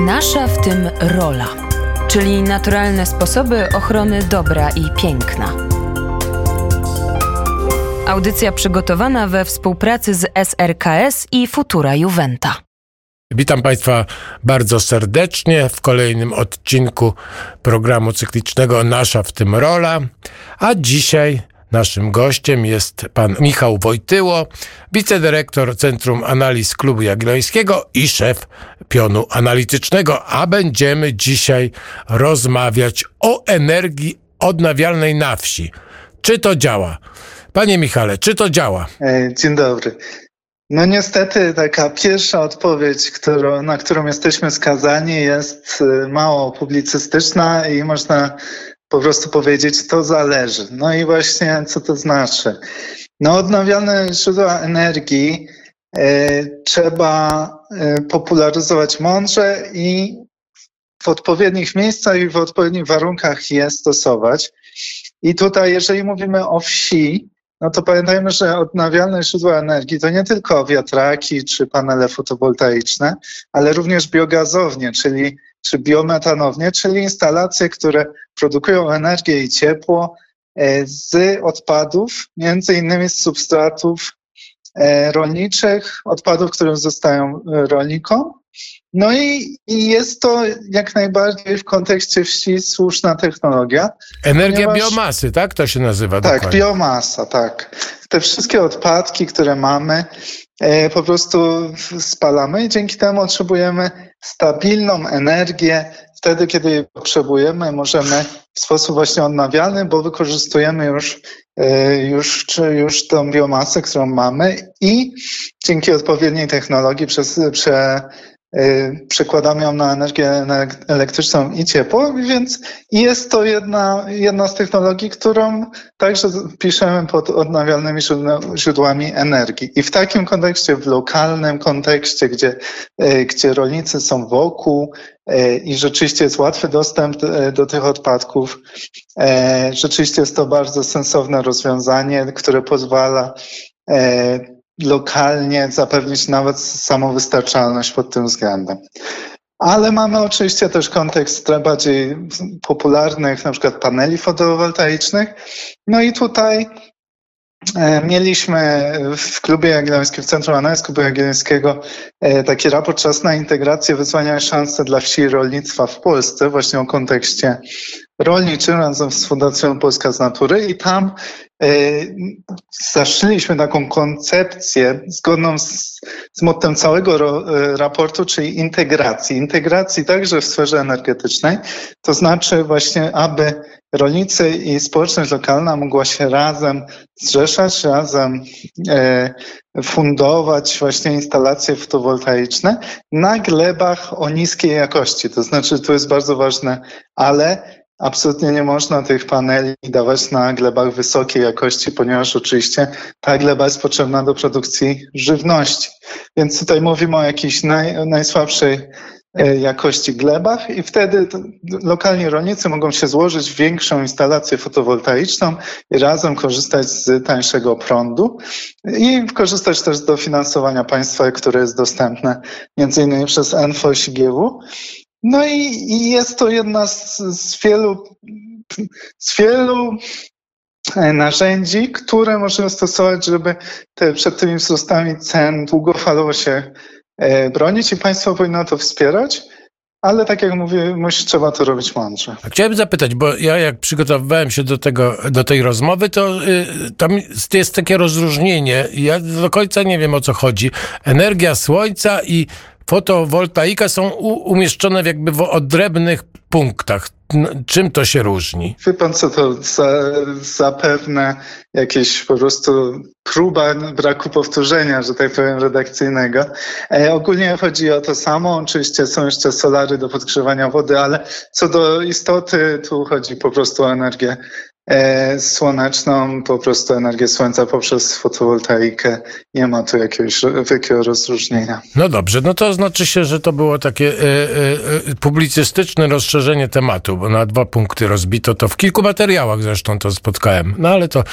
Nasza w tym rola, czyli naturalne sposoby ochrony dobra i piękna. Audycja przygotowana we współpracy z SRKS i Futura Juventa. Witam Państwa bardzo serdecznie w kolejnym odcinku programu cyklicznego Nasza w tym rola. A dzisiaj naszym gościem jest pan Michał Wojtyło, wicedyrektor Centrum Analiz Klubu Jagiellońskiego i szef pionu analitycznego. A będziemy dzisiaj rozmawiać o energii odnawialnej na wsi. Czy to działa? Panie Michale, czy to działa? E, dzień dobry. No niestety taka pierwsza odpowiedź, którą, na którą jesteśmy skazani jest e, mało publicystyczna i można po prostu powiedzieć, to zależy. No i właśnie co to znaczy? No odnawialne źródła energii e, trzeba e, popularyzować mądrze i w odpowiednich miejscach i w odpowiednich warunkach je stosować. I tutaj, jeżeli mówimy o wsi, no to pamiętajmy, że odnawialne źródła energii to nie tylko wiatraki czy panele fotowoltaiczne, ale również biogazownie, czyli czy biometanownie, czyli instalacje, które produkują energię i ciepło e, z odpadów, między innymi z substratów e, rolniczych, odpadów, które zostają e, rolnikom. No i, i, jest to jak najbardziej w kontekście wsi słuszna technologia. Energia ponieważ, biomasy, tak? To się nazywa Tak, dokładnie. biomasa, tak. Te wszystkie odpadki, które mamy, po prostu spalamy i dzięki temu otrzymujemy stabilną energię. Wtedy, kiedy jej potrzebujemy, możemy w sposób właśnie odnawialny, bo wykorzystujemy już, e, już, już tą biomasę, którą mamy i dzięki odpowiedniej technologii przez, prze, przekładamy ją na energię elektryczną i ciepło, więc jest to jedna, jedna z technologii, którą także piszemy pod odnawialnymi źródłami energii. I w takim kontekście, w lokalnym kontekście, gdzie, y, gdzie rolnicy są wokół y, i rzeczywiście jest łatwy dostęp do tych odpadków, rzeczywiście jest to bardzo sensowne rozwiązanie, które pozwala lokalnie zapewnić nawet samowystarczalność pod tym względem. Ale mamy oczywiście też kontekst bardziej popularnych, na przykład paneli fotowoltaicznych. No i tutaj e, Mieliśmy w Klubie Jagiellońskim, w Centrum Analiz Klubu Jagiellońskiego e, taki raport Czas na integrację, wyzwania i szanse dla wsi i rolnictwa w Polsce, właśnie o kontekście rolniczym razem z Fundacją Polska z Natury i tam e, zaszyliśmy taką koncepcję zgodną z, z całego ro, e, raportu, czyli integracji. Integracji także w sferze energetycznej, to znaczy właśnie, aby rolnicy i społeczność lokalna mogła się razem zrzeszać, razem e, fundować właśnie instalacje fotowoltaiczne na glebach o niskiej jakości. To znaczy, to jest bardzo ważne, ale Absolutnie nie można tych paneli dawać na glebach wysokiej jakości, ponieważ oczywiście ta gleba jest potrzebna do produkcji żywności. Więc tutaj mówimy o jakiejś naj, najsłabszej e, jakości glebach i wtedy lokalni rolnicy mogą się złożyć w większą instalację fotowoltaiczną i razem korzystać z tańszego prądu i korzystać też z dofinansowania państwa, które jest dostępne między innymi przez NFO i GW. No i, i jest to jedna z, z wielu, z wielu e, narzędzi, które możemy stosować, żeby te, przed tymi wzrostami cen długofalowo się e, bronić i państwo powinno to wspierać. Ale tak jak mówię, musi, trzeba to robić mądrze. Chciałem zapytać, bo ja jak przygotowywałem się do, tego, do tej rozmowy, to y, tam jest takie rozróżnienie. Ja do końca nie wiem o co chodzi. Energia słońca i fotowoltaika są umieszczone w jakby w odrębnych punktach. Czym to się różni? Wie pan co, to za, zapewne jakieś po prostu próba braku powtórzenia, że tak powiem, redakcyjnego. E, ogólnie chodzi o to samo. Oczywiście są jeszcze solary do podgrzewania wody, ale co do istoty, tu chodzi po prostu o energię słoneczną, po prostu energię słońca poprzez fotowoltaikę. Nie ma tu jakiegoś wielkiego rozróżnienia. No dobrze, no to znaczy się, że to było takie e, e, publicystyczne rozszerzenie tematu, bo na dwa punkty rozbito to w kilku materiałach zresztą to spotkałem. No ale to, e,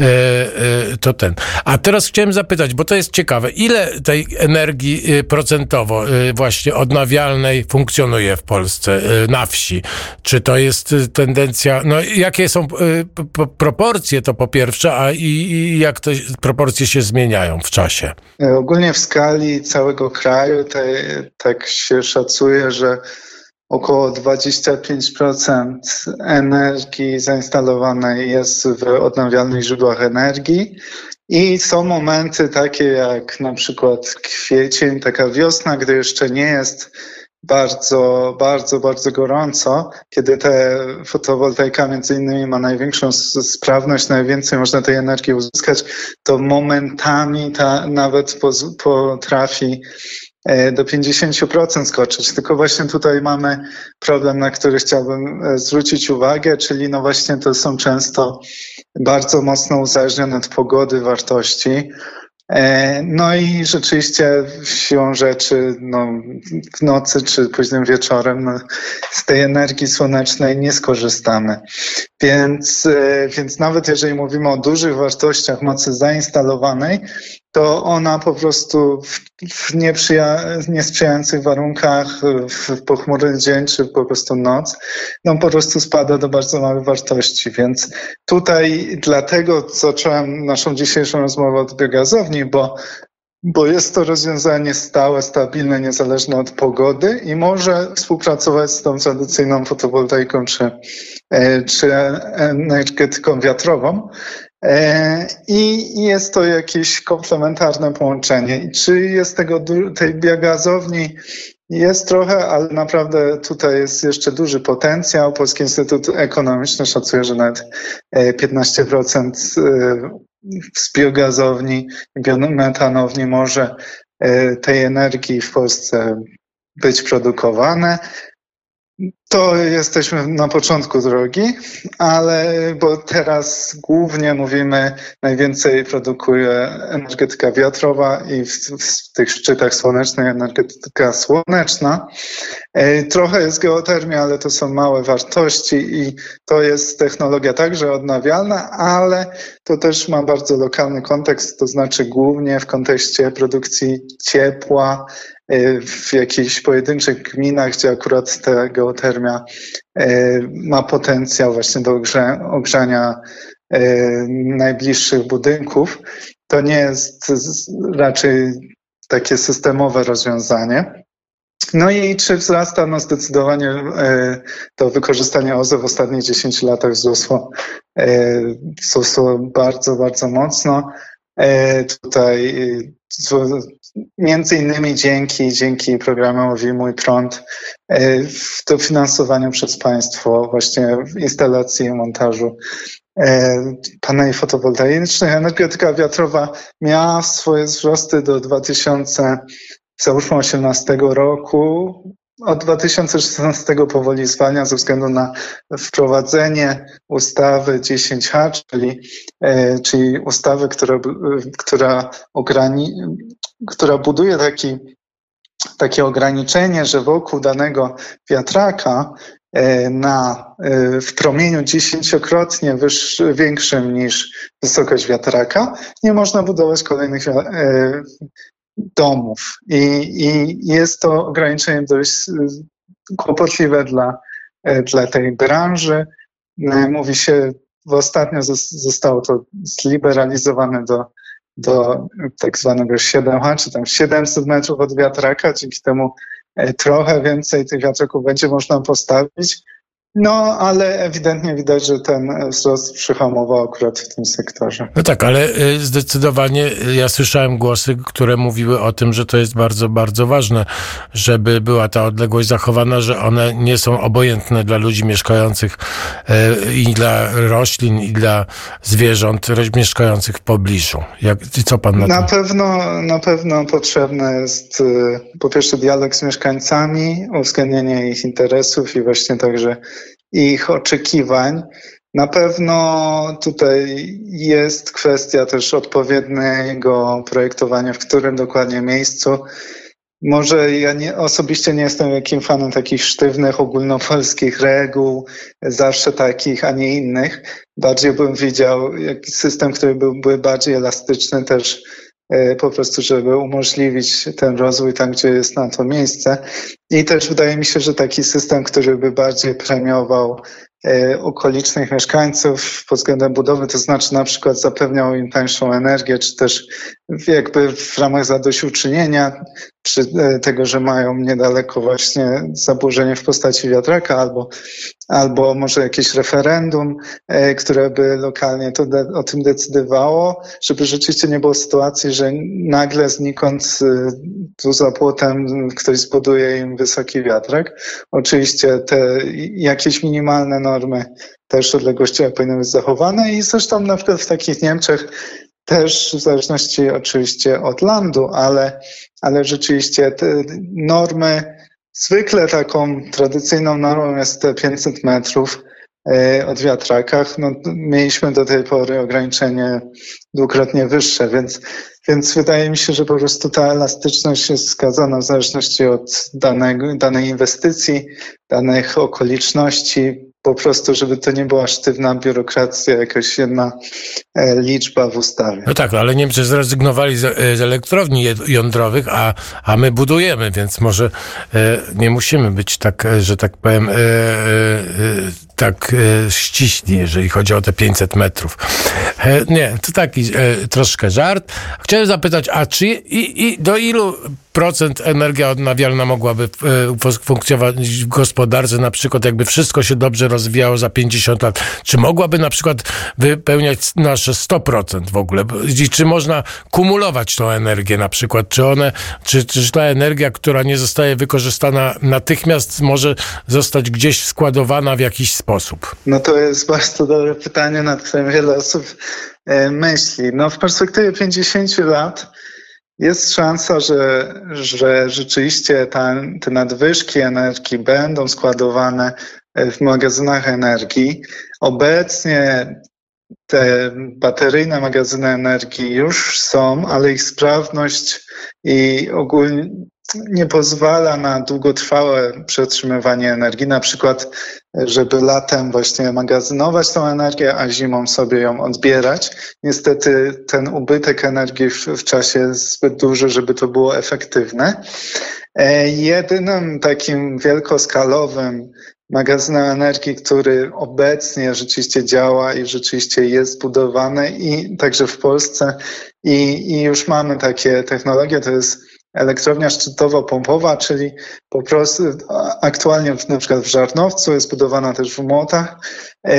e, to ten. A teraz chciałem zapytać, bo to jest ciekawe, ile tej energii e, procentowo e, właśnie odnawialnej funkcjonuje w Polsce e, na wsi? Czy to jest e, tendencja, no jakie są e, proporcje to po pierwsze, a i, i jak te proporcje się zmieniają w czasie? E, Ogólnie w skali całego kraju te, tak się szacuje, że około 25% energii zainstalowanej jest w odnawialnych źródłach energii. I są momenty takie jak na przykład kwiecień, taka wiosna, gdy jeszcze nie jest bardzo, bardzo, bardzo gorąco, kiedy te fotowoltaika między innymi ma największą sprawność, najwięcej można tej energii uzyskać, to momentami ta nawet potrafi e, do 50% skoczyć. Tylko właśnie tutaj mamy problem, na który chciałbym e, zwrócić uwagę, czyli no właśnie to są często bardzo mocno uzależnione od pogody wartości. E, No i rzeczywiście siłą rzeczy no, w nocy czy późnym wieczorem no, z tej energii słonecznej nie skorzystamy. Więc, e, więc nawet jeżeli mówimy o dużych wartościach mocy zainstalowanej, to ona po prostu w, w niesprzyjających warunkach, w pochmurny dzień czy po prostu noc, no po prostu spada do bardzo małych wartości. Więc tutaj dlatego zacząłem naszą dzisiejszą rozmowę od biogazowni, bo bo jest to rozwiązanie stałe, stabilne, niezależne od pogody i może współpracować z tą tradycyjną fotowoltaiką czy, e, czy energetyką wiatrową. E, I jest to jakieś komplementarne połączenie. I czy jest tego, tej biogazowni jest trochę, ale naprawdę tutaj jest jeszcze duży potencjał. Polski Instytut Ekonomiczny szacuje, że nawet e, 15% e, z biogazowni i biometanowni może e, tej energii w Polsce być produkowane. To jesteśmy na początku drogi, ale bo teraz głównie mówimy, najwięcej produkuje energetyka wiatrowa i w, w tych szczytach słonecznych energetyka słoneczna. E, Trochę jest geotermia, ale to są małe wartości i to jest technologia także odnawialna, ale to też ma bardzo lokalny kontekst, to znaczy głównie w kontekście produkcji ciepła, w jakichś pojedynczych gminach, gdzie akurat ta geotermia e, ma potencjał właśnie do ogrzania e, najbliższych budynków. To nie jest raczej takie systemowe rozwiązanie. No i czy wzrasta? No zdecydowanie e, to wykorzystanie OZE w ostatnich 10 latach wzrosło, e, wzrosło bardzo, bardzo mocno. E, tutaj z- między innymi dzięki, dzięki programowi Mój Prąd e, w dofinansowaniu przez państwo właśnie instalacji i montażu e, paneli fotowoltaicznych. Energetyka wiatrowa miała swoje wzrosty do 2000 załóżmy 18 roku. Od 2016 powoli zwalnia ze względu na wprowadzenie ustawy 10H, czyli, e, czyli ustawy, która, która, ograni, która buduje taki, takie ograniczenie, że wokół danego wiatraka e, na, e, w promieniu dziesięciokrotnie większym niż wysokość wiatraka nie można budować kolejnych e, domów. I, I jest to ograniczenie dość y, kłopotliwe dla, e, dla tej branży. E, Mówi się, w ostatnio zos- zostało to zliberalizowane do, do tak zwanego 7H, czy tam 700 metrów od wiatraka. Dzięki temu e, trochę więcej tych wiatraków będzie można postawić. No, ale ewidentnie widać, że ten wzrost przyhamował akurat w tym sektorze. No tak, ale y, zdecydowanie y, ja słyszałem głosy, które mówiły o tym, że to jest bardzo, bardzo ważne, żeby była ta odległość zachowana, że one nie są obojętne dla ludzi mieszkających y, i dla roślin, i dla zwierząt mieszkających w pobliżu. Jak, i co pan na, Na to? pewno, na pewno potrzebny jest po pierwsze dialog z mieszkańcami, uwzględnienie ich interesów i właśnie także ich oczekiwań. Na pewno tutaj jest kwestia też odpowiedniego projektowania, w którym dokładnie miejscu. Może ja nie, osobiście nie jestem jakim fanem takich sztywnych, ogólnopolskich reguł, zawsze takich, a nie innych. Bardziej bym widział jakiś system, który byłby bardziej elastyczny też po prostu, żeby umożliwić ten rozwój tam, gdzie jest na to miejsce. I też wydaje mi się, że taki system, który by bardziej premiował E, okolicznych mieszkańców pod względem budowy, to znaczy na przykład zapewniał im tańszą energię, czy też jakby w ramach zadośćuczynienia, czy e, tego, że mają niedaleko właśnie zaburzenie w postaci wiatraka, albo, albo może jakieś referendum, e, które by lokalnie to o tym decydowało, żeby rzeczywiście nie było sytuacji, że nagle znikąd tu za płotem ktoś zbuduje im wysoki wiatrak. Oczywiście te jakieś minimalne normy też odległościowe powinny być zachowane i zresztą na przykład w takich Niemczech też w zależności oczywiście od landu, ale, ale rzeczywiście te normy, zwykle taką tradycyjną normą jest te 500 metrów e, od wiatrakach. No, mieliśmy do tej pory ograniczenie dwukrotnie wyższe, więc, więc wydaje mi się, że po prostu ta elastyczność jest wskazana w zależności od danego, danej inwestycji, danych okoliczności, po prostu, żeby to nie była sztywna biurokracja, jakaś jedna e, liczba w ustawie. No tak, ale Niemcy zrezygnowali z, e, elektrowni jądrowych, a, a my budujemy, więc może e, nie musimy być tak, że tak powiem, tak ściśli, jeżeli chodzi o te 500 metrów. nie, to taki troszkę żart. Chciałem zapytać, a czy i, i do ilu procent energia odnawialna mogłaby funkcjonować w gospodarce, na przykład jakby wszystko się dobrze rozwijało za 50 lat? Czy mogłaby na przykład wypełniać nasze 100% w ogóle? I czy można kumulować tą energię na przykład? Czy one, czy, czy ta energia, która nie zostaje wykorzystana natychmiast może zostać gdzieś składowana w jakiś sposób? No to jest bardzo dobre pytanie, nad którym wiele osób e, myśli. No w perspektywie 50 lat jest szansa, że, że rzeczywiście ta, te nadwyżki energii będą składowane w magazynach energii. Obecnie te bateryjne magazyny energii już są, ale ich sprawność i ogólnie nie pozwala na długotrwałe przetrzymywanie energii, na przykład, żeby latem właśnie magazynować tą energię, a zimą sobie ją odbierać. Niestety ten ubytek energii w, w czasie jest zbyt duży, żeby to było efektywne. E, jedynym takim wielkoskalowym magazynem energii, który obecnie rzeczywiście działa i rzeczywiście jest zbudowany i także w Polsce i, i już mamy takie technologie, to jest elektrownia szczytowo-pompowa, czyli po prostu aktualnie na przykład w Żarnowcu jest budowana też w Młotach. E,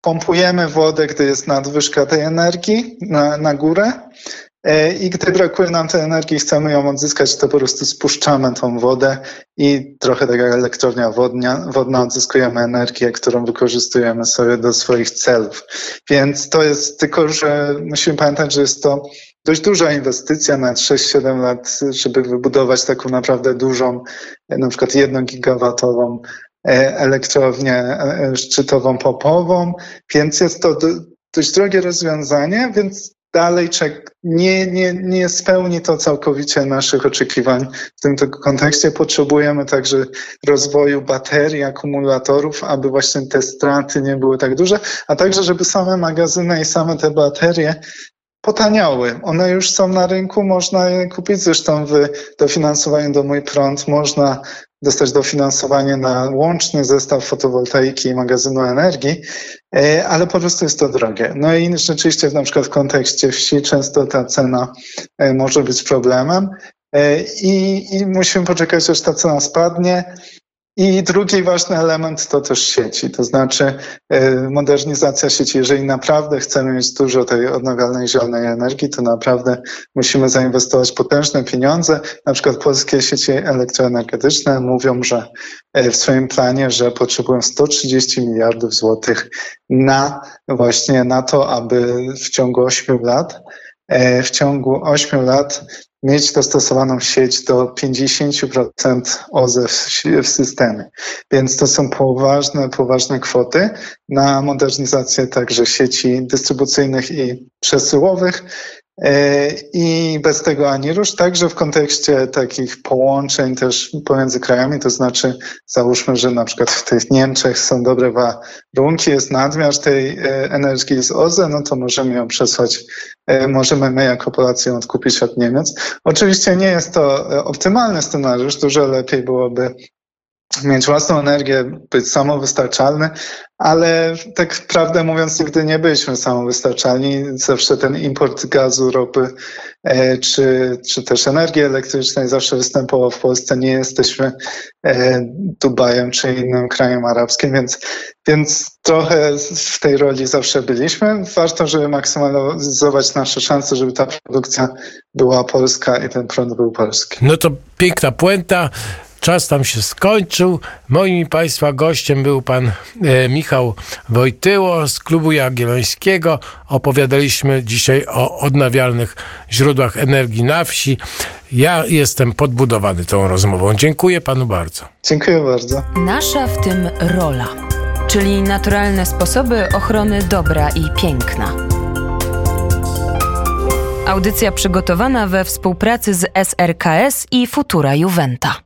pompujemy wodę, gdy jest nadwyżka tej energii na, na górę e, i gdy brakuje nam tej energii, chcemy ją odzyskać, to po prostu spuszczamy tą wodę i trochę tak jak elektrownia wodnia, wodna odzyskujemy energię, którą wykorzystujemy sobie do swoich celów. Więc to jest tylko, że musimy pamiętać, że jest to dość duża inwestycja na 6-7 lat, żeby wybudować taką naprawdę dużą, na przykład jednogigawatową e, elektrownię e, szczytową popową, więc jest to dość drogie rozwiązanie, więc dalej czek nie, nie, nie spełni to całkowicie naszych oczekiwań. W tym kontekście potrzebujemy także rozwoju baterii, akumulatorów, aby właśnie te straty nie były tak duże, a także żeby same magazyny i same te baterie potaniały. One już są na rynku, można je kupić. Zresztą w dofinansowaniu do Mój Prąd można dostać dofinansowanie na łączny zestaw fotowoltaiki i magazynu energii, e, ale po prostu jest to drogie. No i rzeczywiście na przykład w kontekście wsi często ta cena e, może być problemem. E, I, I musimy poczekać, aż ta cena spadnie. I drugi ważny element to też sieci, to znaczy e, modernizacja sieci. Jeżeli naprawdę chcemy mieć dużo tej odnawialnej zielonej energii, to naprawdę musimy zainwestować potężne pieniądze. Na przykład polskie sieci elektroenergetyczne mówią, że e, w swoim planie, że potrzebują 130 miliardów złotych na właśnie na to, aby w ciągu 8 lat w ciągu 8 lat mieć dostosowaną sieć do 50% OZE w systemie. Więc to są poważne, poważne kwoty na modernizację także sieci dystrybucyjnych i przesyłowych. E, I bez tego ani rusz, także w kontekście takich połączeń też pomiędzy krajami, to znaczy załóżmy, że na przykład w tych Niemczech są dobre warunki, jest nadmiar tej e, energii z OZE, no to możemy ją przesłać, e, możemy my jako Polacy ją odkupić od Niemiec. Oczywiście nie jest to optymalny scenariusz, dużo lepiej byłoby mieć własną energię, być samowystarczalny, ale tak prawdę mówiąc, nigdy nie byliśmy samowystarczalni. Zawsze ten import gazu, ropy e, czy, czy też energii elektrycznej zawsze występował w Polsce. Nie jesteśmy e, Dubajem czy innym krajem arabskim, więc, więc trochę w tej roli zawsze byliśmy. Warto, żeby maksymalizować nasze szanse, żeby ta produkcja była polska i ten prąd był polski. No to piękna puenta. Czas tam się skończył. Moim Państwa gościem był pan e, Michał Wojtyło z Klubu Jagiellońskiego. Opowiadaliśmy dzisiaj o odnawialnych źródłach energii na wsi. Ja jestem podbudowany tą rozmową. Dziękuję panu bardzo. Dziękuję bardzo. Nasza w tym rola, czyli naturalne sposoby ochrony dobra i piękna. Audycja przygotowana we współpracy z SRKS i Futura Juventa.